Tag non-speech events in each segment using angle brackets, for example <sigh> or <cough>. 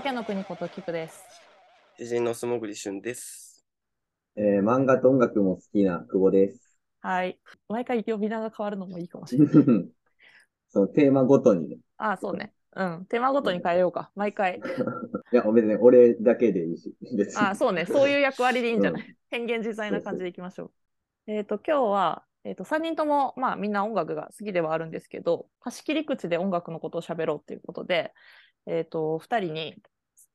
わけの国ことキプです。詩人の素潜り俊です。えー漫画と音楽も好きな久保です。はい。毎回呼び名が変わるのもいいかもしれない。<laughs> そのテーマごとにね。ああ、そうね。うん。テーマごとに変えようか。毎回。<laughs> いや、別に俺だけでいいし。ああ、そうね。そういう役割でいいんじゃない、変幻自在な感じでいきましょう。えっ、と、今日は、えっ、と、3人とも、まあ、みんな音楽が好きではあるんですけど、貸し切り口で音楽のことを喋ろうっていうことで、えっ、と、2人に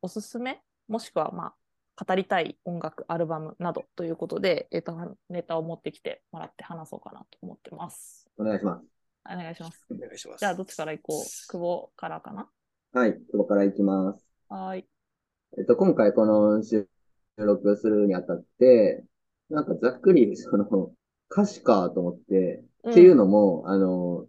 おすすめ、もしくは、まあ、語りたい音楽、アルバムなどということで、えっ、と、ネタを持ってきてもらって話そうかなと思ってます。お願いします。お願いします。お願いします。じゃあ、どっちから行こう？久保からかな？はい、久保からいきます。はーい。えっと、今回この収録するにあたって、なんかざっくり、その、歌詞かと思って、うんっていうのも、あの、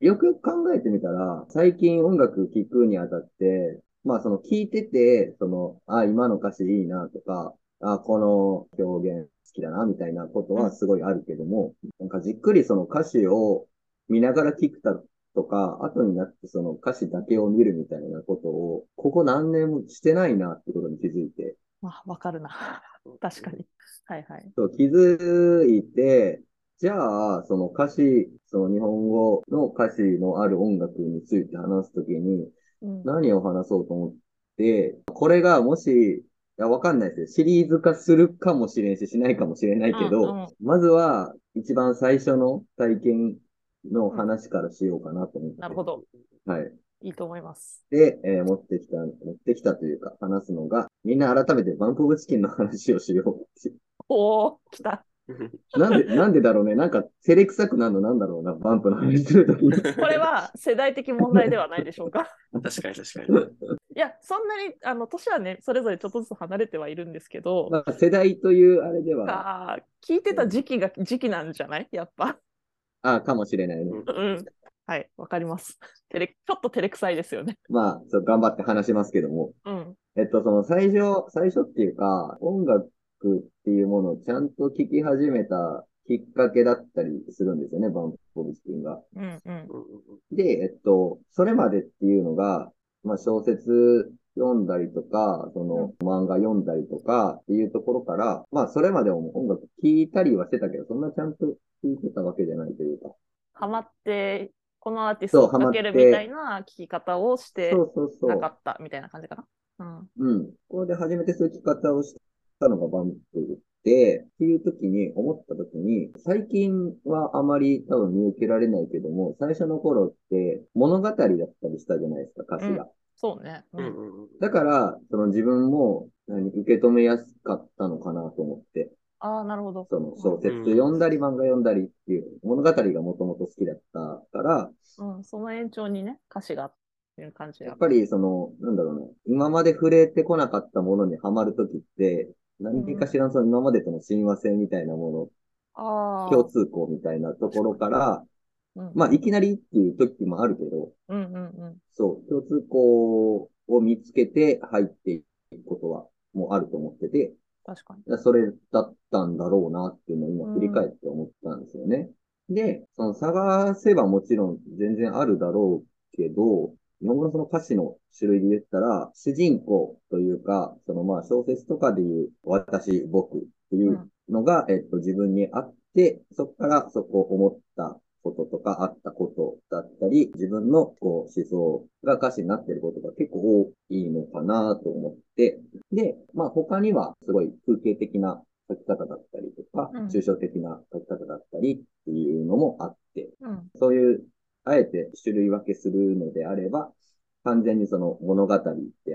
よくよく考えてみたら、最近音楽聴くにあたって、まあその聴いてて、その、あ、今の歌詞いいなとか、あ、この表現好きだなみたいなことはすごいあるけども、なんかじっくりその歌詞を見ながら聴くたとか、後になってその歌詞だけを見るみたいなことを、ここ何年もしてないなってことに気づいて、まあ、わかるな。確かに。はいはい。そう、気づいて、じゃあ、その歌詞、その日本語の歌詞のある音楽について話すときに、うん、何を話そうと思って、これがもし、いや、わかんないですよ。シリーズ化するかもしれんし、しないかもしれないけど、うんうんまずは、一番最初の体験の話からしようかなと思って。なるほど。はい。いいと思います。で、えー持ってきた、持ってきたというか、話すのが、みんな改めてバンプオブチキンの話をしようおお、来た。<laughs> なんで、なんでだろうね。なんか、照れくさくなるのなんだろうな、バンプの話するときに。<laughs> これは世代的問題ではないでしょうか。<laughs> 確かに確かに。いや、そんなに、あの、年はね、それぞれちょっとずつ離れてはいるんですけど、まあ、世代というあれでは、あー聞いてた時期が時期なんじゃない？やっぱ。あかもしれないね。うん。はい、わかります。照れ、ちょっと照れくさいですよね。まあ、そう、頑張って話しますけども。うん。えっと、その最初、最初っていうか、音楽っていうものをちゃんと聴き始めたきっかけだったりするんですよね、バンプオブチキンが。うんうん。で、えっと、それまでっていうのが、まあ小説読んだりとか、その漫画読んだりとかっていうところから、まあそれまでも音楽聴いたりはしてたけど、そんなちゃんと聴いてたわけじゃないというか。ハマって、このアーティストをかけるみたいな聞き方をして。なかったみたいな感じかな？うん。うん。これで初めてそういう聴き方をしたのがバンプで、っていう時に、思った時に、最近はあまり多分見受けられないけども、最初の頃って物語だったりしたじゃないですか、歌詞が。そうん。んうんうん。だから、その自分も、何、受け止めやすかったのかなと思って、ああ、なるほど。その小説読んだり漫画読んだりっていう物語がもともと好きだったから、うん、その延長にね、歌詞がっていう感じが。やっ。ぱりその、なんだろうな、今まで触れてこなかったものにはまるときって、何かしらのその今までとの親和性みたいなもの。共通項みたいなところから、うん、まあ、いきなりっていう時もあるけど、うんうんうん。そう、共通項を見つけて入っていくことはもうあると思ってて、確かに。それだったんだろうなっていうのを今振り返って思ったんですよね。で、その探せばもちろん全然あるだろうけど、日本語のその歌詞の種類で言ったら、主人公というか、そのまあ小説とかでいう私、僕っていうのが、えっと自分にあって、そこからそこを思ったこととかあったことだったり、自分のこう思想が歌詞になっていることが結構多いのかなと思って、で、まあ他にはすごい風景的な書き方だったりとかうん、抽象的な書き方だったりっていうのもあって、うん。そういう、あえて種類分けするのであれば、完全にその物語で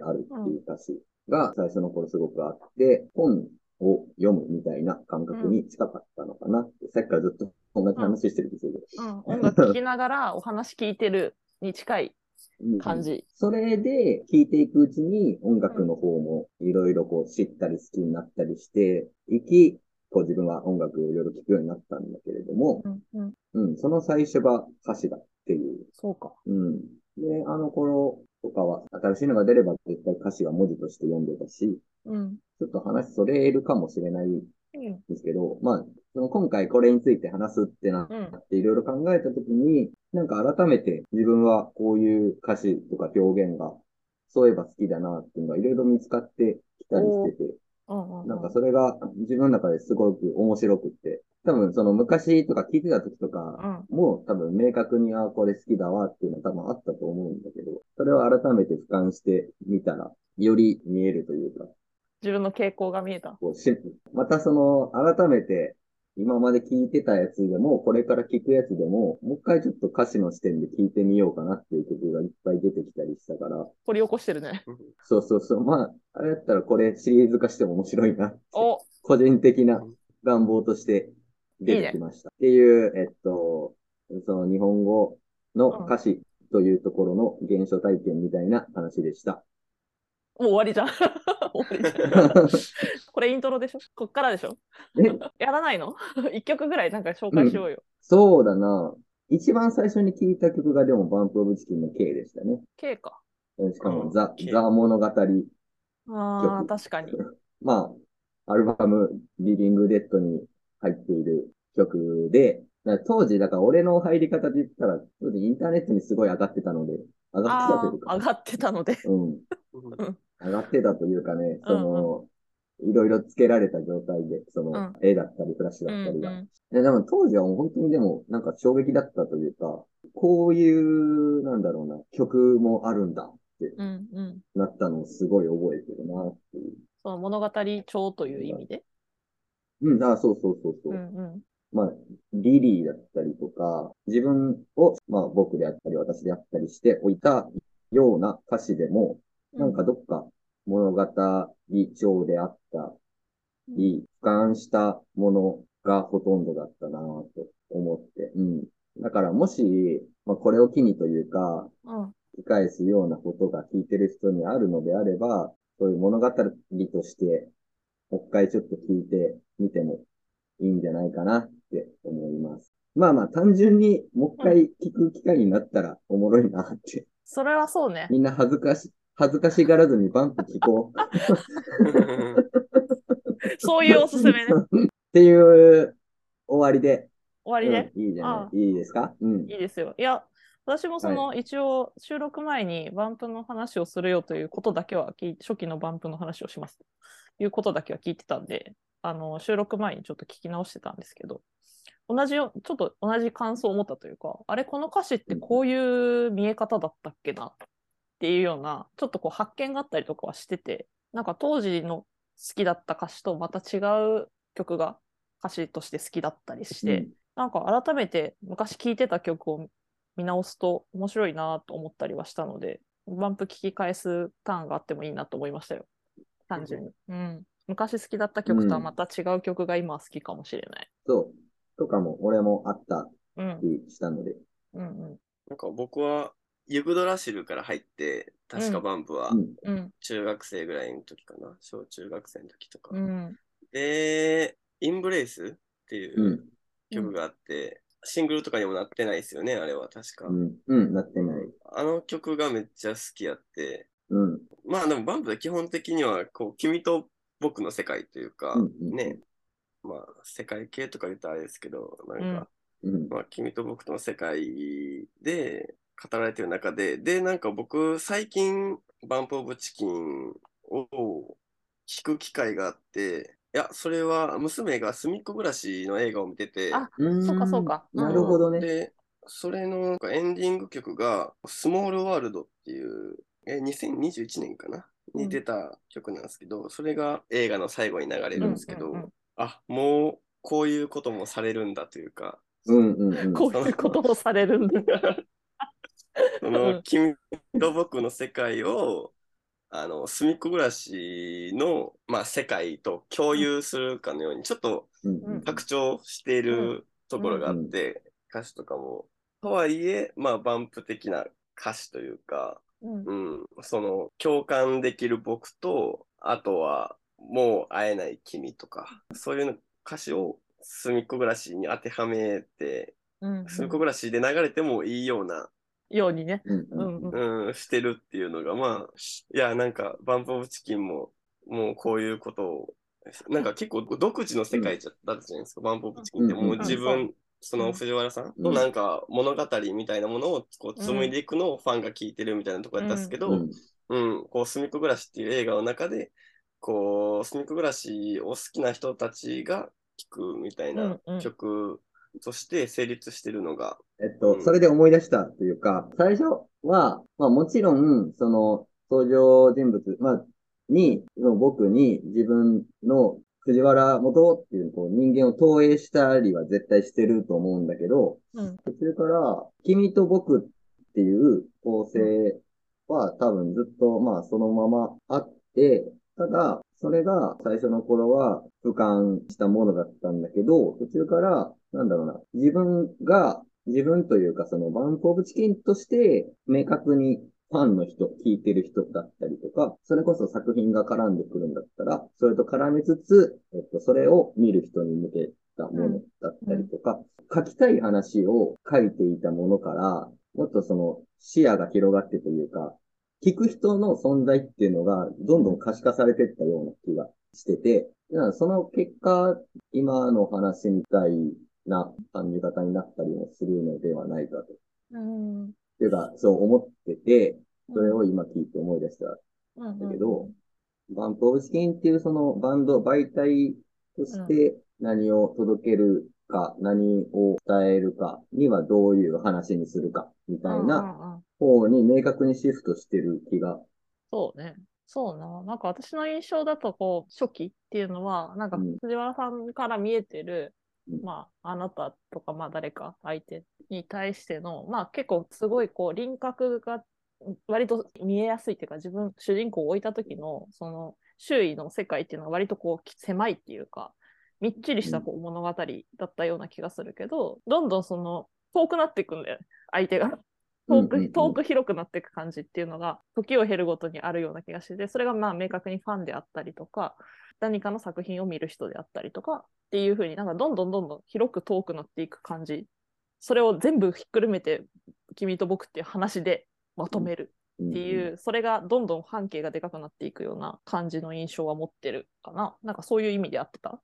あるっていう歌詞が最初の頃すごくあって、本を読むみたいな感覚に近かったのかなって、さっきからずっと同じ話してるんですけど、うん、音楽聴きながらお話聞いてるに近いうん。感じ。それで聴いていくうちに音楽の方もいろいろこう知ったり好きになったりしていき、こう自分は音楽をいろいろ聴くようになったんだけれども、うんうん。うん、その最初が歌詞だっていう。そうか。うん。で、あの頃とかは新しいのが出れば絶対歌詞は文字として読んでたし、うん。ちょっと話それるかもしれないんうん。ですけど、まあ、その今回これについて話すってなうん。っていろいろ考えたときに、なんか改めて自分はこういう歌詞とか表現が好そういえば好きだなっていうのがいろいろ見つかってきたりしてて、うんうんなんかそれが自分の中ですごく面白くって、多分その昔とか聞いてた時とか、うん。もう多分明確に、あこれ好きだわっていうのは多分あったと思うんだけど、それを改めて俯瞰してみたら、より見えるというか、自分の傾向が見えた。こうしまたその、改めて、今まで聞いてたやつでも、これから聞くやつでも、もう一回ちょっと歌詞の視点で聞いてみようかなっていう曲がいっぱい出てきたりしたから、掘り起こしてるね。そうそうそう、まあ、あれだったらこれシリーズ化しても面白いなお。個人的な願望として出てきました。っていう、えっと、その日本語の歌詞というところの原初体験みたいな話でした。もう終わりじゃん。<laughs> 終わりじゃん。<laughs> これイントロでしょ？こっからでしょ？え、<laughs> やらないの？一曲ぐらいなんか紹介しようよ。そうだな。一番最初に聴いた曲がでもバンプオブチキンの K でしたね。K か。しかうんもザ、ザ物語。ああ、曲確かに。まあ、アルバムリビングデッドに入っている曲で、当時、だから俺の入り方で言ったら、当時インターネットにすごい上がってたので、上がってたというか上がってたので。うん。上がってたというかね、そうんの、いろいろつけられた状態で、その、うん絵だったり、フラッシュうんだったりが。うんででも当時はもう本当にでも、なんか衝撃だったというか、こういう、なんだろうな、曲もあるんだってうんうん。なったのをすごい覚えてるなっていう。その物語調という意味で？うん、あ、そうそうそうそうう。んうん。まあ、リリーだったりとか、自分を、まあ僕であったり私であったりしておいたような歌詞でも、なんかどっか物語調であったり、俯瞰したものがほとんどだったなと思って。うん。だからもし、まあこれを機にというか、うん。聞き返すようなことが聞いてる人にあるのであれば、そういう物語として、もう一回ちょっと聞いてみてもいいんじゃないかなって思います。まあまあ単純にもう一回聞く機会になったらおもろいなって。それはそうね。みんな恥ずかし、恥ずかしがらずにバンプ聞こう。そういうおすすめね。っていう終わりで。終わりで？うんいいじゃあない。いいですか？うん。いいですよ。いや、私もその、一応収録前にバンプの話をするよということだけは初期のバンプの話をしますということだけは聞いてたんで、あの収録前にちょっと聞き直してたんですけど、同じよ、ちょっと同じ感想を持ったというか、あれ、この歌詞ってこういう見え方だったっけなっていうような、ちょっとこう発見があったりとかはしてて、なんか当時の好きだった歌詞とまた違う曲が歌詞として好きだったりして、なんか改めて昔聴いてた曲を見直すと面白いなと思ったりはしたので、バンプ聴き返すターンがあってもいいなと思いましたよ。単純に。うん。昔好きだった曲とはまた違う曲が今は好きかもしれない。そう。とかも、俺もあったうん。りしたので。うんうん。なんか僕はユグドラシルから入って、確かバンプはうん。うん。中学生ぐらいの時かな、小中学生の時とか。うん。で、インブレイスっていううん曲があって、シングルとかにもなってないですよね、あれは確か。うん。うん。なってない。あの曲がめっちゃ好きやって、うん。まあでもバンプで基本的にはこう君と僕の世界というか、うんうんね、まあ世界系とか言ったらあれですけど、なんか、うん。まあ君と僕との世界で語られてる中で、で、なんか僕最近バンプオブチキンを聞く機会があって、いや、それは娘が隅っこ暮らしの映画を見てて、あうん。そうかそうか。うん。なるほどね。で、それのエンディング曲が、スモールワールドっていう、え、2021年かなうんに出た曲なんですけど、それが映画の最後に流れるんですけど、うんうんうんあ、もうこういうこともされるんだというか、うんうんうん。こういうことをされるんだ。そうのん。君と僕の世界を、あの、隅っこ暮らしの、まあ、世界と共有するかのように、ちょっとうん。うん拡張しているところがあって、歌詞とかも。とはいえ、まあ、バンプ的な歌詞というか、うん。うん、その共感できる僕と、あとはもう会えない君とか、そういう歌詞を隅っこ暮らしに当てはめて、うん。隅っこ暮らしで流れてもいいような、ようにね。うんううんんうん。うん、してるっていうのが、まあ、いや、なんか、バンプオブチキンも、もうこういうことを、なんか結構独自の世界じゃだったじゃないですか、バンプオブチキンって。うんもう自うん分、その藤原さんのうん。なんか物語みたいなものをこう紡いでいくのをファンが聞いてるみたいなところやったんですけど、うん。うん、こう、すみっこ暮らしっていう映画の中で、こう、すみっこ暮らしを好きな人たちが聴くみたいなうんうん。曲として成立してるのが、えっと、うんそれで思い出したというか、最初は、まあもちろん、その、登場人物、まあ、に、その僕に自分の藤原元っていうこう人間を投影したりは絶対してると思うんだけど、うん。途中から、君と僕っていう構成は多分ずっとまあそのままあって、ただ、それが最初の頃は俯瞰したものだったんだけど、途中から、なんだろうな、自分が、自分というかそのバンプオブチキンとして明確にファンの人、聞いてる人だったりとか、それこそ作品が絡んでくるんだったら、それと絡めつつ、えっと、それを見る人に向けたものだったりとか、書きたい話を書いていたものから、もっとその視野が広がってというか、聞く人の存在っていうのがどんどん可視化されていったような気がしてて、その結果、今の話みたいな感じ方になったりもするのではないかと。うん。っていうか、そう思ってて、それを今聞いて思い出したうんんだけど、バンプオブチキンっていうそのバンド媒体として何を届けるか、何を伝えるかにはどういう話にするか、みたいなな。方に明確にシフトしてる気が。そうね。そうな。なんか私の印象だと、こう、初期っていうのは、なんかうん藤原さんから見えてる、うんまあ、あなたとか、まあ、誰か相手に対しての、まあ、結構すごい、こう、輪郭が割と見えやすいっていうか、自分、主人公を置いた時の、その、周囲の世界っていうのは割とこう、狭いっていうか、みっちりしたこう物語だったような気がするけど、どんどんその、遠くなっていくんだよね、相手が。遠く、遠く広くなっていく感じっていうのが、時を経るごとにあるような気がしてて、それがまあ明確にファンであったりとか、何かの作品を見る人であったりとかっていう風になんかどんどんどんどん広く遠くなっていく感じ。それを全部ひっくるめて、君と僕っていう話でまとめるっっていう、それがどんどん半径がでかくなっていくような感じの印象は持ってるかな。なんかそういう意味で合ってた？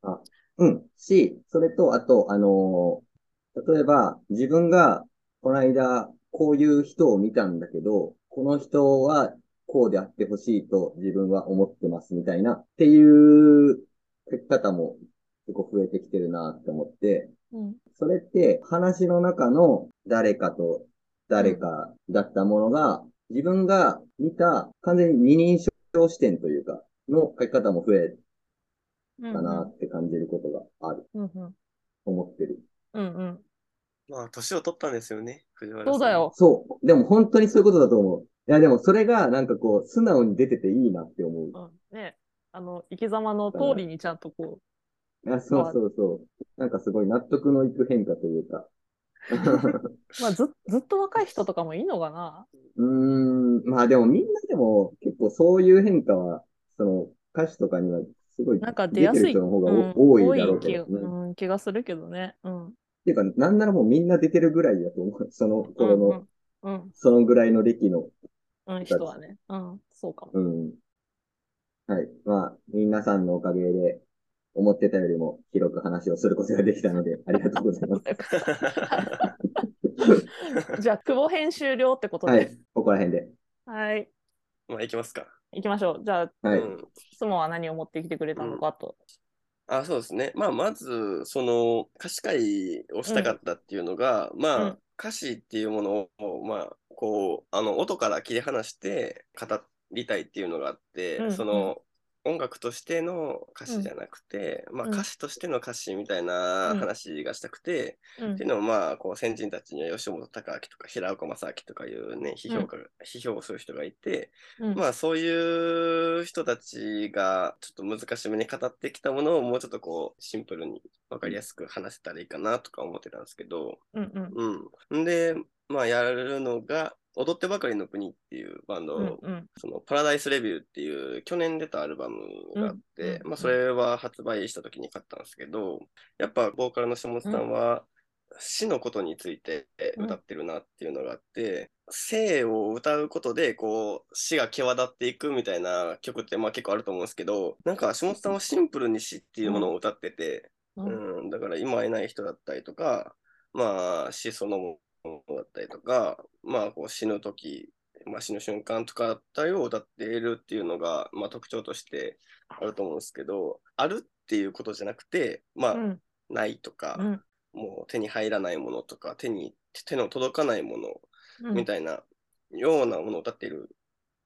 うん。し、それと、あと、あのー例えば、自分が、この間、こういう人を見たんだけど、この人は、こうであってほしいと自分は思ってますみたいな、っていう書き方も結構増えてきてるなって思って、うん。それって話の中の誰かと誰かだったものが、自分が見た完全に二人称視点というか、の書き方も増えうんたなって感じることがある、うんうん。思ってる。うんうん。まあ、年を取ったんですよね、藤原さん。そうだよ。そう。でも本当にそういうことだと思う。いやでもそれがなんかこう、素直に出てていいなって思う。うん、ねあの、生き様の通りにちゃんとこいやそうそうそう。なんかすごい納得のいく変化というか。う、<laughs> まあずずっと若い人とかもいいのかなうーん、まあでもみんなでも結構そういう変化は、その歌詞とかにはすごいなんか出やすいてる人の方がうんお多いだろうけ気ど、ね。っうん、気がするけどね。うん。ていうか、なんならもうみんな出てるぐらいだと思う。その頃の、うんうん、うんそのぐらいの歴の。うん、人はね。うん、そうかも。うん。はい。まあ、皆さんのおかげで、思ってたよりも広く話をすることができたので、<laughs> ありがとうございます。<laughs> じゃあ、久保編終了ってことで。はい。ここら辺で。はい。まあ、行きますか。行きましょう。じゃあ、はい。うん質問は何を持ってきてくれたのかと。あ、そうですね。まあ、まず、その、歌詞会をしたかったっていうのが、まあ、うん。歌詞っていうものを、まあ、こう、あの、音から切り離して語りたいっていうのがあって、うん。その、音楽としての歌詞じゃなくて、まあ、うん。歌詞としての歌詞みたいなうん話がしたくて、うん。っていうのも、まあ、こう、先人たちには吉本隆明とか平岡正明とかいうね、批評家、批評をする人がいて、うん。まあそういう人たちがちょっと難しめに語ってきたものをもうちょっとこうシンプルに分かりやすく話せたらいいかなとか思ってたんですけど、うん。うん。うん。ん。で、まあやるのが、踊ってばかりの国っていうバンド、うんうん。そのパラダイスレビューっていう去年出たアルバムがあって、うんうん。まあそれは発売した時に買ったんですけど、やっぱボーカルの下本さんは死のことについて歌ってるなっていうのがあって、生を歌うことでこう死が際立っていくみたいな曲ってまあ結構あると思うんですけど、なんか下本さんはシンプルに死っていうものを歌ってて、うん。うん、だから今会えない人だったりとか、まあ死そのものだったりとか、まあこう死ぬ時まあ、死ぬ瞬間とかあったりを歌っているっていうのが、まあ、特徴としてあると思うんですけど、あるっていうことじゃなくて、まあ、うん。ないとか、うん。もう手に入らないものとか、手に、手の届かないものうん。みたいなようなものを歌っている。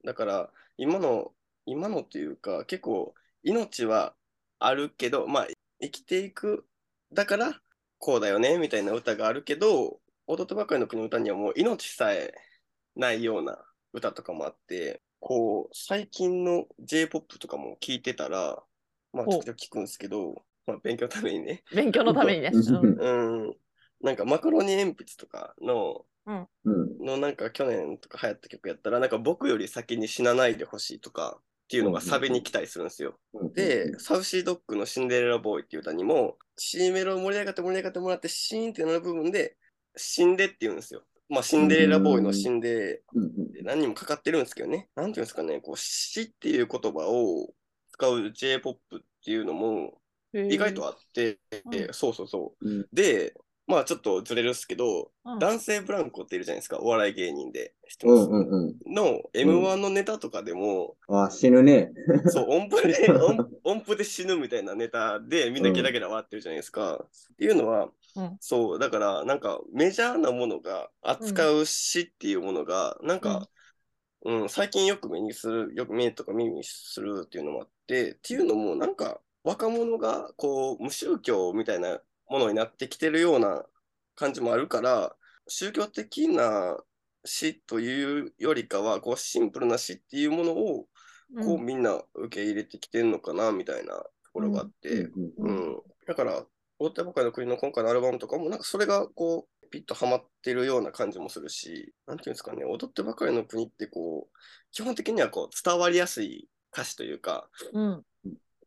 だから、今の、今のというか、結構、命はあるけど、まあ、生きていく、だから、こうだよね、みたいな歌があるけど、踊ってばかりの国の歌にはもう命さえないような歌とかもあって、こう、最近の J-POP とかも聞いてたら、まあ、ほうちょっと聞くんですけど、まあ、勉強のためにね、勉強のためにね。うん。うん、なんかマカロニ鉛筆とかの、うん。のなんか去年とか流行った曲やったら、なんか僕より先に死なないでほしいとかっていうのがサビに来たりするんですよ。うん。で、サウシードッグのシンデレラボーイっていう歌にも、C メロ盛り上がって盛り上がってもらって、シーンってなる部分で、死んでって言うんですよ。まあ、シンデレラボーイの死んで、うんうん何人もかかってるんですけどね。なんていうんですかね、こう、死っていう言葉を使う J-POP っていうのも意外とあって、うんそうそうそう。うんで、まあちょっとずれるっすけど、うん男性ブランコっているじゃないですか、お笑い芸人で。知ってます、うんうんうん。の M1 のネタとかでも、あ、死ぬね。そう、音符で、<laughs> 音音符で死ぬみたいなネタでみんなゲラゲラ笑ってるじゃないですか。っていうのは、うん。そう、だからなんかメジャーなものが扱う死っていうものが、なんか、うん、最近よく目にする、よく目とか耳にするっていうのもあって、っていうのもなんか若者がこう無宗教みたいなものになってきてるような感じもあるから、宗教的な死というよりかは、こうシンプルな死っていうものをうん。こうみんな受け入れてきてんのかなみたいなところがあって、うんううんん、だから、踊ってばかりの国の今回のアルバムとかも、なんかそれがこう、ピッとはまってるような感じもするし、なんていうんですかね、踊ってばかりの国ってこう、基本的にはこう、伝わりやすい歌詞というか、うん。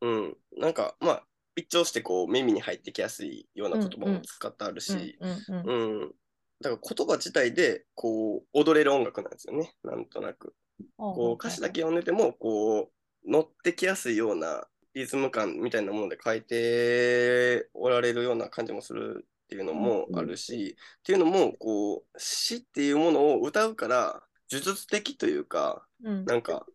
うん、なんか、まあ、一聴してこう、耳に入ってきやすいような言葉も使ってあるし、うんうんうん、だから言葉自体で、こう、踊れる音楽なんですよね、なんとなく。こう歌詞だけ読んでてもこう乗ってきやすいようなリズム感みたいなもので書いておられるような感じもするっていうのもあるし、っていうのもこう詩っていうものを歌うから呪術的というかうん。なんか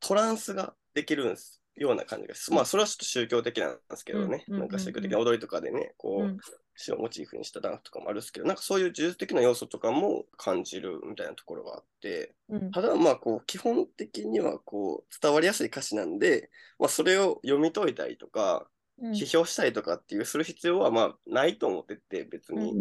トランスができるんですような感じがす。まあそれはちょっと宗教的なんですけどね、うんうん。なんか宗教的な踊りとかでねこう、うん死をモチーフにしたダンスとかもあるんですけど、なんかそういう呪術的な要素とかも感じるみたいなところがあって、うん。ただまあこう基本的にはこう伝わりやすい歌詞なんで、まあ、それを読み解いたりとかうん。批評したりとかっていうする必要はまあないと思ってて別に、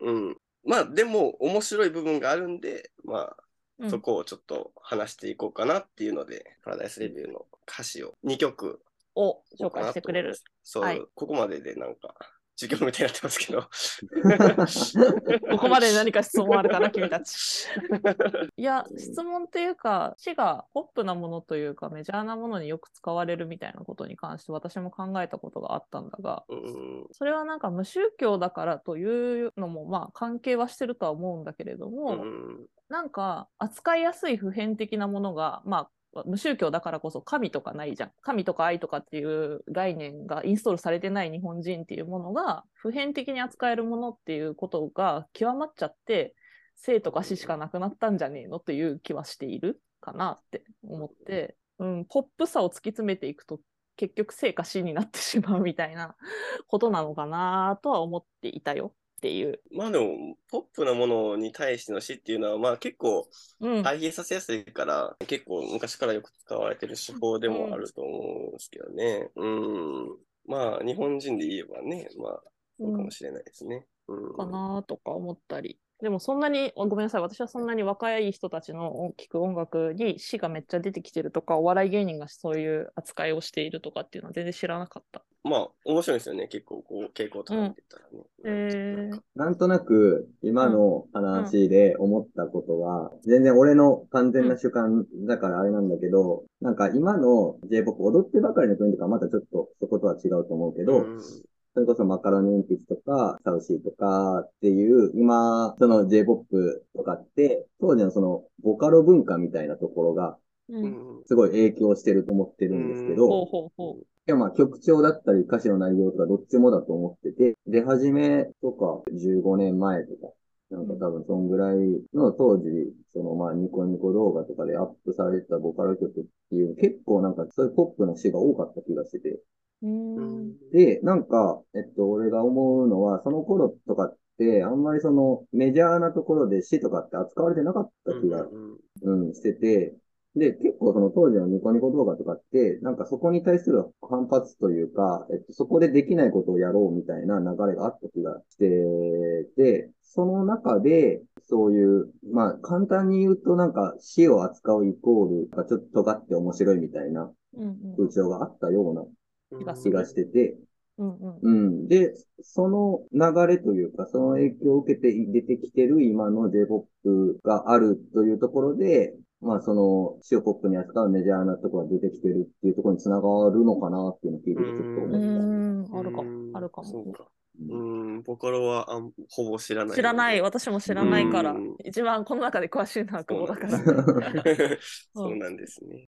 うん。うん。まあでも面白い部分があるんでまあうん。そこをちょっと話していこうかなっていうので、パラダイスレビューの歌詞を2曲を紹介してくれる。そう、はい。ここまででなんか授業みたいになってますけど <laughs> ここまで何か質問あるかな、君たち。<laughs> いや、質問っていうか、死がポップなものというか、メジャーなものによく使われるみたいなことに関して私も考えたことがあったんだが、うんそれはなんか無宗教だからというのもまあ関係はしてるとは思うんだけれどうも、んなんか扱いやすい普遍的なものが、まあ無宗教だからこそ神とかないじゃん。神とか愛とかっていう概念がインストールされてない日本人っていうものが普遍的に扱えるものっていうことが極まっちゃって、生とか死しかなくなったんじゃねえのという気はしているかなって思って、うん、ポップさを突き詰めていくと結局生か死になってしまうみたいなことなのかなとは思っていたよっていう。まあでも、ポップなものに対しての詩っていうのは、まあ結構うん。対比させやすいから、結構昔からよく使われてる手法でもあると思うんですけどね。うん。まあ日本人で言えばね、まあそうかもしれないですね。うん。かなとか思ったり。でもそんなに、ごめんなさい、私はそんなに若い人たちの聴く音楽に死がめっちゃ出てきてるとか、お笑い芸人がそういう扱いをしているとかっていうのは全然知らなかった。まあ面白いですよね。結構こう傾向とか見てたらね。なんかなんとなく、今の話で思ったことは、全然俺の完全な主観だからあれなんだけど、なんか今の J-POP 踊ってばかりの国とかまたちょっとそことは違うと思うけど、うんそれこそマカロニ鉛筆とか、サウシーとかっていう、今、その J-POP とかって、当時のそのボカロ文化みたいなところが、すごい影響してると思ってるんですけうん。ど、ほうほうほでもまあ曲調だったり歌詞の内容とかどっちもだと思ってて、出始めとか15年前とかなんか多分そんぐらいの当時、そのまあニコニコ動画とかでアップされてたボカロ曲っていう結構なんかそういうポップな詩が多かった気がしてて。で、なんか、えっと、俺が思うのは、その頃とかって、あんまりそのメジャーなところで詩とかって扱われてなかった気が、うんうん、してて、で、結構その当時のニコニコ動画とかって、なんかそこに対する反発というか、えっと、そこでできないことをやろうみたいな流れがあった気がしてて、その中で、そういう、まあ、簡単に言うとなんか死を扱うイコールがちょっと尖って面白いみたいな風潮があったようなうん気がしてて、うんうんうん。で、その流れというか、その影響を受けて出てきてる今の J-POP があるというところで、まあその、シオポップに扱うメジャーなところが出てきてるっていうところにつながるのかなっていうのを聞いててちょっとう思った。ん。あるか。あるかも。そうか。ううんん、ボカロはあんほぼ知らない。知らない。私も知らないからうん、一番この中で詳しいのは久保だから。そうなんですね。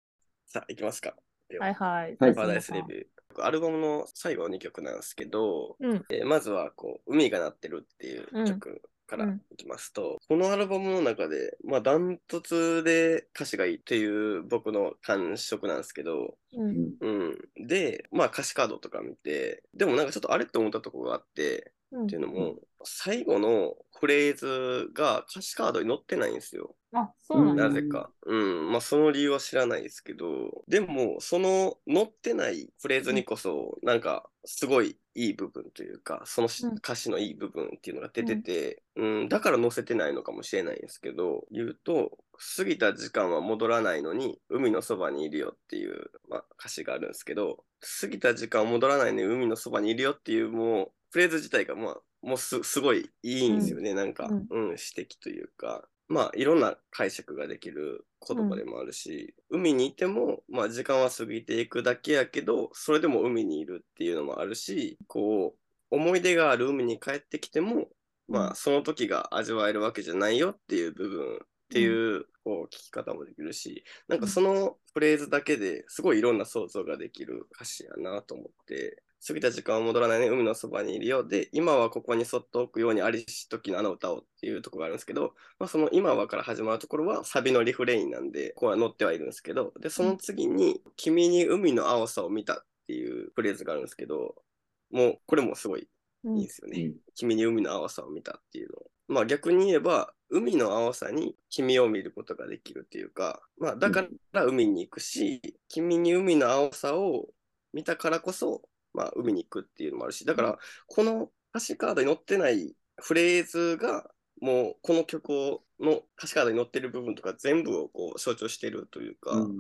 さあ、行きますか。でははいはい。はいパラダイスレビュー。アルバムの最後の2曲なんですけど、うん。えーまずはこう海が鳴ってるっていう曲からうんいきますと、このアルバムの中で、まあ、ダントツで歌詞がいいっていう僕の感触なんですけど、うん。うん。で、まあ歌詞カードとか見て、でもなんかちょっとあれって思ったところがあって、うんっていうのも、最後のフレーズが歌詞カードに載ってないんですよ。あ、そうなんだ。なぜか。うん。まあ、その理由は知らないですけど、でも、その載ってないフレーズにこそ、なんか、すごいいい部分というか、そのしうん歌詞のいい部分っていうのが出てて、うん、だから載せてないのかもしれないんですけど、言うと、過ぎた時間は戻らないのに、海のそばにいるよっていう、まあ、歌詞があるんですけど、過ぎた時間は戻らないのに海のそばにいるよっていう、もう、フレーズ自体が、まあ、もうすすごいいいんですよね、なんか、うん。うん、指摘というか、まあ、いろんな解釈ができる言葉でもあるし、海にいても、まあ、時間は過ぎていくだけやけど、それでも海にいるっていうのもあるし、こう、思い出がある海に帰ってきても、まうん。あ、その時が味わえるわけじゃないよっていう部分っていう、こう、聞き方もできるし、なんかそのフレーズだけですごいいろんな想像ができる歌詞やなと思って、過ぎた時間は戻らないね、海のそばにいるよ。で、今はここにそっと置くようにありし時のあの歌をっていうところがあるんですけど、まあ、その今はから始まるところはサビのリフレインなんで、ここは載ってはいるんですけど、で、その次に、君に海の青さを見たっていうフレーズがあるんですけど、もうこれもすごいうんいいですよね。うん君に海の青さを見たっていうの。まあ逆に言えば、海の青さに君を見ることができるっていうか、まあだから海に行くし、君に海の青さを見たからこそ、まあ海に行くっていうのもあるし、だからこの歌詞カードに載ってないフレーズが、もうこの曲をの歌詞カードに載ってる部分とか全部をこう象徴してるというか、うんう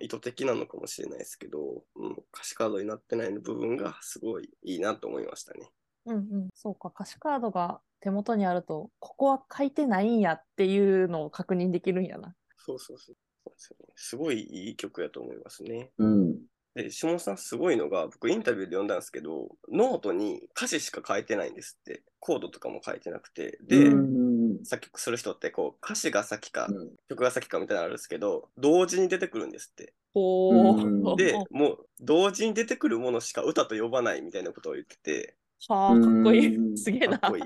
ん、意図的なのかもしれないですけど、うん、歌詞カードになってない部分がすごいいいなと思いましたね。うんうん。そうか、歌詞カードが手元にあると、ここは書いてないんやっていうのを確認できるんやな。そうそうそう。そうですよね。すごいいい曲やと思いますね。うん。で、下野さんすごいのが、僕インタビューで読んだんですけど、ノートに歌詞しか書いてないんですって。コードとかも書いてなくて。で、うん作曲する人ってこう歌詞が先か、うん曲が先かみたいなのあるんですけど、同時に出てくるんですって。で、<laughs> もう同時に出てくるものしか歌と呼ばないみたいなことを言ってて、はあ、かっこいうんい。すげえな。かっこいい。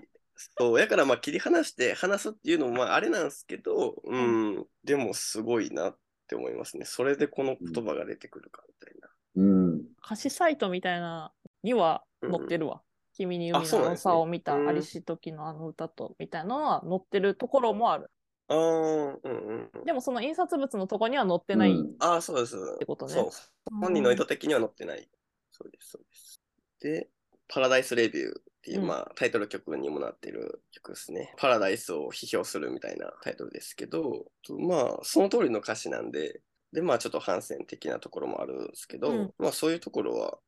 そう、やからまあ切り離して話すっていうのもまああれなんですけど、うん、でもすごいなって思いますね。それでこの言葉が出てくるかみたいな。うん。歌詞サイトみたいなには載ってるわ。君に海のさを見た、うんありし時のあの歌と、みたいなのは載ってるところもある。ああ、うんうんうん。でもその印刷物のとこには載ってないっうんああ、そうです。てことね。そう。本人の意図的には載ってない。そうです、そうです。で、パラダイスレビューっていう、うんまあ、タイトル曲にもなっている曲ですね。パラダイスを批評するみたいなタイトルですけど、まあ、その通りの歌詞なんで、で、まあ、ちょっと反戦的なところもあるんですけど、うん。まあ、そういうところは、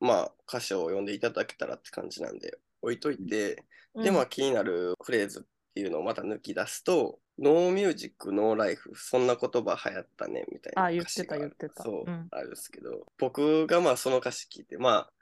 まあ、歌詞を読んでいただけたらって感じなんで、置いといて、うん。で、まあ、気になるフレーズっていうのをまた抜き出すと、 no music, no life、そんな言葉流行ったね、みたいなあ言ってた言ってた。そう、うん。あるんですけど、僕がまあその歌詞聞いて、まあ、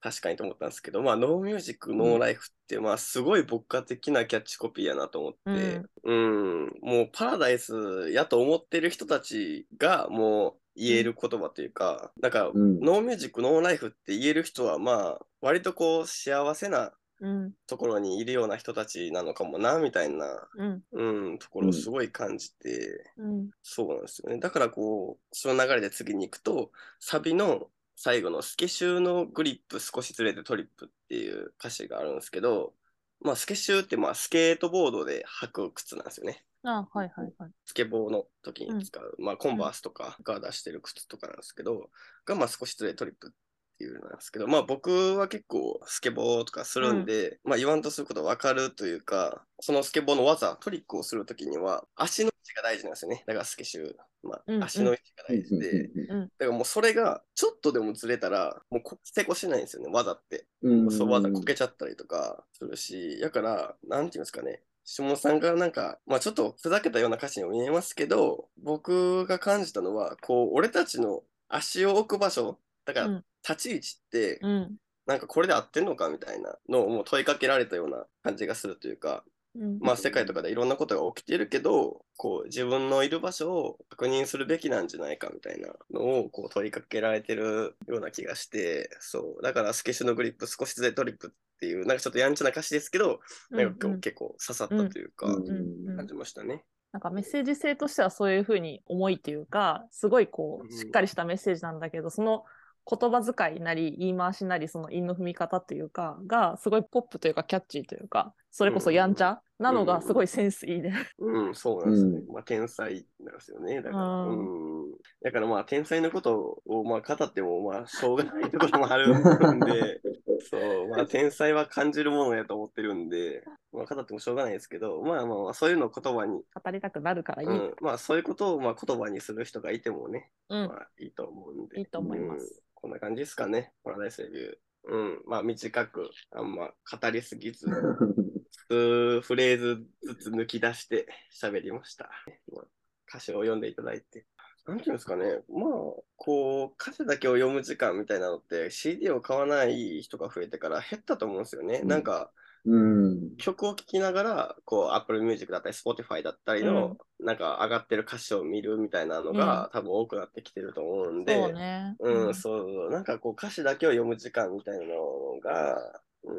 確かにと思ったんですけど、まあ、 no music, no lifeって、まあ、すごい牧歌的なキャッチコピーやなと思って、うん、もうパラダイスやと思ってる人たちが、もう言える言葉というか、なんか、うん no music, no lifeって言える人は、まあ、割とこう、幸せなうん。ところにいるような人たちなのかもな、みたいな、うん。うん、ところをすごい感じて、うん。そうなんですよね。だからこう、その流れで次に行くと、サビの最後のスケシューのグリップ少しずれてトリップっていう歌詞があるんですけど、まあスケシューってまあスケートボードで履く靴なんですよね。あ、はいはいはい。スケボーの時に使う、まあコンバースとかが出してる靴とかなんですけど、がまあ少しずれトリップっていうのなんですけど、まあ僕は結構スケボーとかするんで、まあ言わんとすることわかるというか、そのスケボーの技、トリックをするときには足の位置が大事なんですよね。だからスケシュー。まうんうん。あ足の位置が大事で、だからもうそれがちょっとでもずれたら、もうこ成功しないんですよね、技って。うん。そう、技こけちゃったりとかするし、だから、なんていうんですかね、下本さんがなんか、まあちょっとふざけたような歌詞にも見えますけど、僕が感じたのは、こう、俺たちの足を置く場所、だからうん立ち位置って、うん。なんかこれで合ってんのかみたいなのをもう問いかけられたような感じがするというか、うん。まあ世界とかでいろんなことが起きているけど、こう自分のいる場所を確認するべきなんじゃないかみたいなのをこう問いかけられてるような気がして、そう。だからスケッシュのグリップ少しずつトリップっていう、なんかちょっとやんちゃな歌詞ですけど、なんかこう結構刺さったというか、感じましたね。なんかメッセージ性としてはそういうふうに重いっていうか、すごいこうんう、しっかりしたメッセージなんだけど、その言葉遣いなり言い回しなり、その韻の踏み方っていうか、がすごいポップというかキャッチーというか、それこそやんちゃなのがすごいセンスいいね。うん、そうなんですよね。うまあ天才なんですよね。だから、ううんん。だからまあ天才のことをまあ語ってもまあしょうがないところもあるんで、<laughs> そう、まあ天才は感じるものやと思ってるんで、まあ語ってもしょうがないですけど、まあまあまあそういうのを言葉に、語りたくなるからいい。うん、まあそういうことをまあ言葉にする人がいてもね、うんまあいいと思うんで。いいと思いまうんす。こんな感じですかね、パラダイスレビュー。うん、まあ短く、あんま語りすぎず、<laughs> 数フレーズずつ抜き出して喋りました。まあ歌詞を読んでいただいて。なんていうんですかね、まあ、こう、歌詞だけを読む時間みたいなのって CD を買わない人が増えてから減ったと思うんですよね。うんなんか、うん。曲を聴きながら、こう、Apple Music だったり Spotify だったりの、なんか上がってる歌詞を見るみたいなのが、多分多くなってきてると思うんで、そうね。うん、そう、なんかこう歌詞だけを読む時間みたいなのが、うん、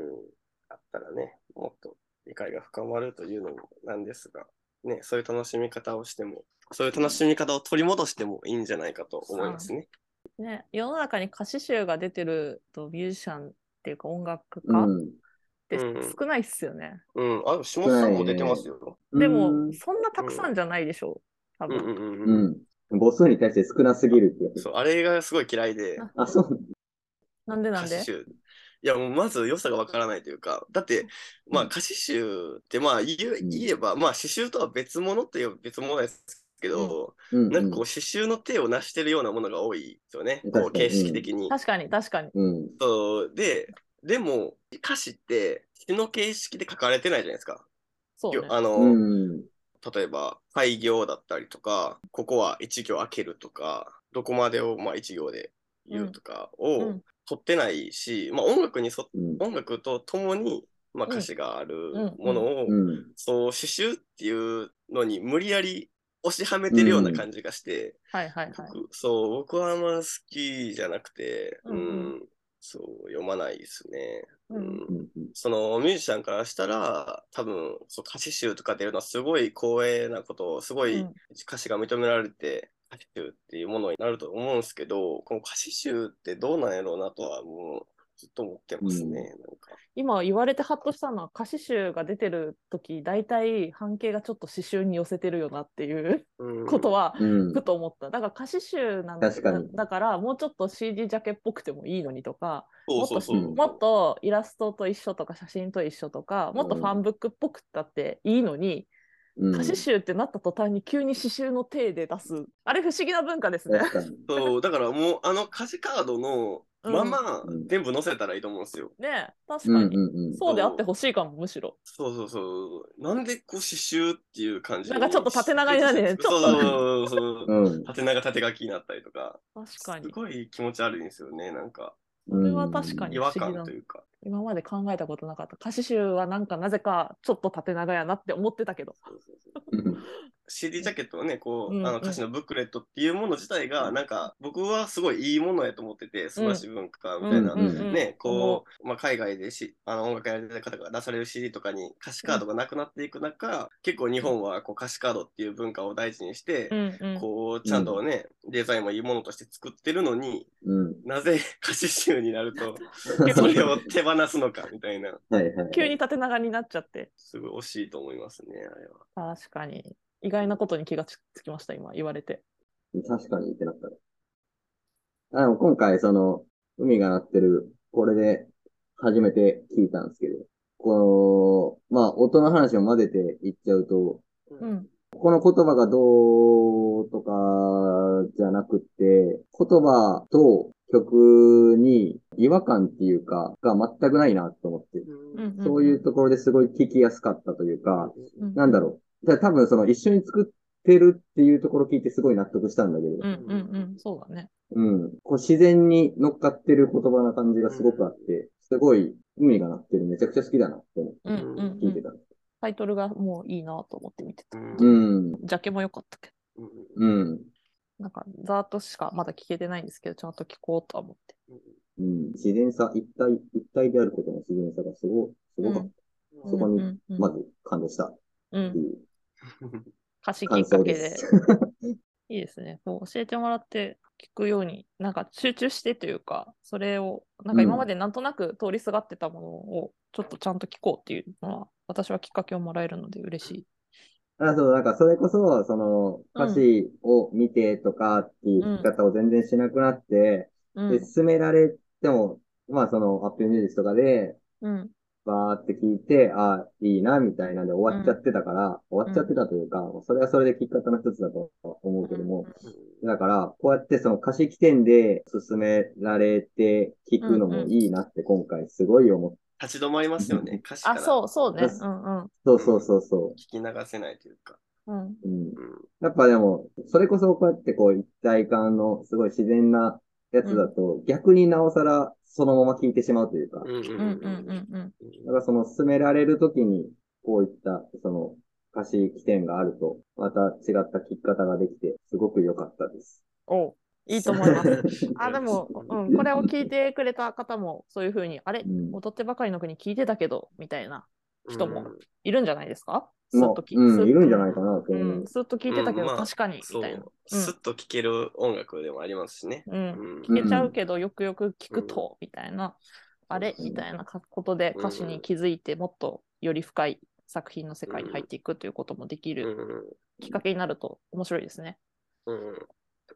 あったらね、もっと理解が深まるというのもなんですが、ね、そういう楽しみ方をしても、そういう楽しみ方を取り戻してもいいんじゃないかと思いますね。ね、世の中に歌詞集が出てるとミュージシャンっていうか音楽家っうん。てうん少ないっすよね。うん、あ、下津さんも出てますよ。でもうん、そんなたくさんじゃないでしょう。多うんう分。んうんううん。ん。母数に対して少なすぎるってやつ。そう、あれがすごい嫌いで、あ、そう。なんでなんで？歌詞集。いや、もうまず良さがわからないというか、だって、まあ歌詞集ってまあ言えうん言えば、まあ詩集とは別物っていう別物ですけど、うん。なんかこう詩集の手を成してるようなものが多いですよね、こう形式的に。確かに、確かに。うん。そうで、でも歌詞って詩の形式で書かれてないじゃないですか。そうね。あの、うん。例えば開行だったりとか、ここは一行開けるとか、どこまでをまあ一行で言うとかうをん取ってないし、まあ音楽にそうん。音楽とともに、まあ、うん歌詞があるうんものを、うん。そう詩集っていうのに無理やり押しはめてるような感じがして、はいはいはい。僕そう僕はあんま好きじゃなくて、ううんんそう読まないですね。うん。そのミュージシャンからしたら多分そう歌詞集とか出るのはすごい光栄なことすごいうん歌詞が認められて歌詞集っていうものになると思うんですけどこの歌詞集ってどうなんやろうなとはもうずっと思ってますね、うんなんか。今言われてハッとしたのは歌詞集が出てる時大体半径がちょっと詩集に寄せてるよなっていううんことはうんふ。と思った。だから歌詞集なんだだからもうちょっと CD ジャケっぽくてもいいのにとかもっとイラストと一緒とか写真と一緒とかもっとファンブックっぽくったっていいのに、うん歌詞集ってなった途端に急に詩集の体で出すあれ不思議な文化ですね。<laughs> そう、だからもうあの歌詞カードのままうん全部載せたらいいと思うんですよ。ねえ確うんかに、うんうん。そうであってほしいかもむしろ。そうそうそう。なんでこう刺繍っていう感じになんかちょっと縦長になるねちょっとそうそうそうそう。うん。縦長縦書きになったりとか。確かにす。ごい気持ち悪いんですよね。なんかそれは確かに違和感というか。今まで考えたことなかった。歌詞集はなんかなぜかちょっと縦長やなって思ってたけど。CD ジャケットのね、こう、うんあの歌詞のブックレットっていうもの自体が、なんか僕はすごいいいものやと思ってて、素晴らしい文化みたいな。うんうんうんね、こう、まあ、海外でしあの音楽やられてる方が出される CD とかに歌詞カードがなくなっていく中、結構日本はこう歌詞カードっていう文化を大事にして、うんうんこう、ちゃんとね、デザインもいいものとして作ってるのに、うん。なぜ歌詞集になると、それを手放すのかみたいな、はいはい。急に縦長になっちゃって。すごい惜しいと思いますね、あれは。確かに。意外なことに気がつきました、今言われて。確かにってなったね。あの、今回、その、海が鳴ってる、これで初めて聞いたんですけど、この、まあ、音の話を混ぜていっちゃうと、うん。この言葉がどうとかじゃなくって、言葉と曲に違和感っていうか、が全くないなと思って、うんうんそういうところですごい聞きやすかったというか、うんなんだろう。だ多分その一緒に作ってるっていうところ聞いてすごい納得したんだけど、うんうんうん。そうだね。うん。こう自然に乗っかってる言葉な感じがすごくあって、すごい海が鳴ってるめちゃくちゃ好きだなって思ってうんうんうん。聞いてた。タイトルがもういいなと思って見てた。うんうん。ジャケも良かったけうんうん。ど。なんか、ざーっとしかまだ聞けてないんですけど、ちゃんと聞こうとは思って。うん。自然さ、一体、一体であることの自然さがすご、すごかった。そこにうんうんうんまず感動したっうんていう歌詞き感っかけで。<laughs> いいですね。そう教えてもらって聞くように、なんか集中してというか、それを、なんか今までなんとなく通りすがってたものをちょっとちゃんと聞こうっていうのは、私はきっかけをもらえるので嬉しい。あ、そう、なんかそれこそ、その、歌詞を見てとかっていう聞き方を全然しなくなって、うんで、。進められても、まあその、Apple Music とかで、うん。バーって聞いて、あいいな、みたいなんで終わっちゃってたから、終わっちゃってたというか、それはそれで聞き方の一つだと思うけども、だから、こうやってその歌詞起点で進められて聞くのもいいなって今回すごい思っ立ち止まりますよね、歌詞かあ、らそう、そうね。ですうんうん。そうそうそうそ聞き流せないというか。うん。う。うん。うんやっぱでも、それこそこうやってこう一体感のすごい自然なやつだと、逆になおさらそのまま聞いてしまうというか、うんうんうんうん。だからその進められるときに、こういったその歌詞起点があると、また違った聞き方ができて、すごく良かったです。おういいと思います。<laughs> あ、でも、うん、これを聞いてくれた方も、そういうふうに、あれ、うん踊ってばかりの国聞いてたけど、みたいな人もうん。いるんじゃないですか？スまあッとき、うん、いるんじゃないかなとう。ん、スッと聞いてたけど、確かに、そみたいな。う、スッと聴ける音楽でもありますしね。うん、うん。聞けちゃうけど、よくよく聞くと、みたいな、あれ？みたいなことで歌詞に気づいて、もっとより深い作品の世界に入っていくということもできうるん。きっかけになると面白いですね。うん。だ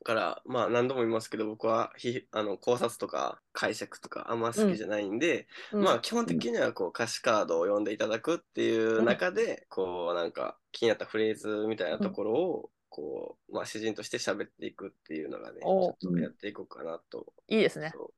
から、まあ何度も言いますけど、僕はひあの考察とか解釈とかあんま好きじゃないんで、うんまあ基本的にはこう歌詞カードを読んでいただくっていう中で、こうなんか気になったフレーズみたいなところを、こう、まあ詩人として喋っていくっていうのがね、ちおょっとやっていこうかなと、いいですね。そう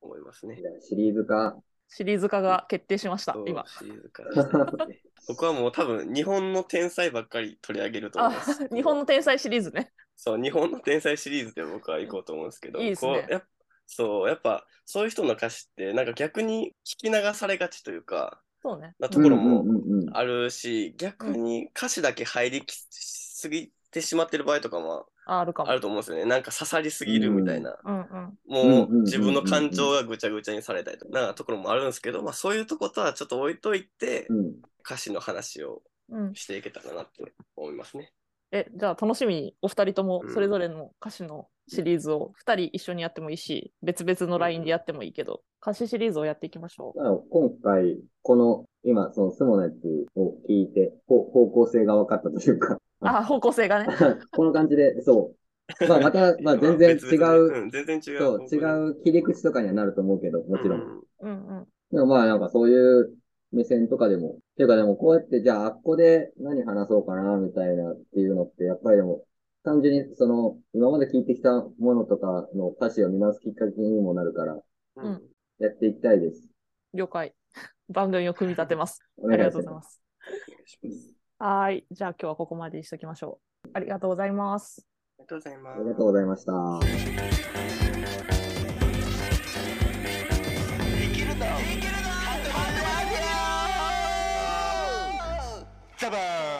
思いますねシリーズ化。シリーズ化が決定しました今。シリーズからしてますね僕はもう多分日本の天才ばっかり取り上げると思あいます。、日本の天才シリーズね。そう、日本の天才シリーズで僕は行こうと思うんですけど、いいですねこうやっそう、やっぱそういう人の歌詞って、なんか逆に聞き流されがちというか、そうね。なところうんもあるし、逆に歌詞だけ入りきすぎてしまってる場合とかもああるかも。あると思うんですよね。なんか刺さりすぎるみたいな。うんうん。もう自分の感情がぐちゃぐちゃにされたりとか、なところもあるんですけど、まあそういうとことはちょっと置いといて、うん。歌詞の話をうん、していけたらなって思いますね。え、じゃあ楽しみにお二人ともうんそれぞれの歌詞のシリーズを二人一緒にやってもいいし、別々の LINE でやってもいいけど、歌詞シリーズをやっていきましょだから今回、この、今、そのスモのやつを聞いて、ほ方向性が分かったというか、う。あ、方向性がね。<laughs> この感じで、そう。まあ、また、<laughs> まあ、全然違う、ん全然違う。そう、違う切り口とかにはなると思うけど、もちろん。ん。うんうん。でもまあ、なんかそういう目線とかでも、ていうかでもこうやって、じゃあ、あっこで何話そうかな、みたいなっていうのって、やっぱりでも、単純にその、今まで聞いてきたものとかの歌詞を見直すきっかけにもなるから、うんん。やっていきたいです。了解。<laughs> 番組を組み立てます。お <laughs> ありが願いしまとうございます。はーい。じゃあ今日はここまでにしときましょう。ありがとうございます。ありがとうございます。す。ありがとうございました。Acaba.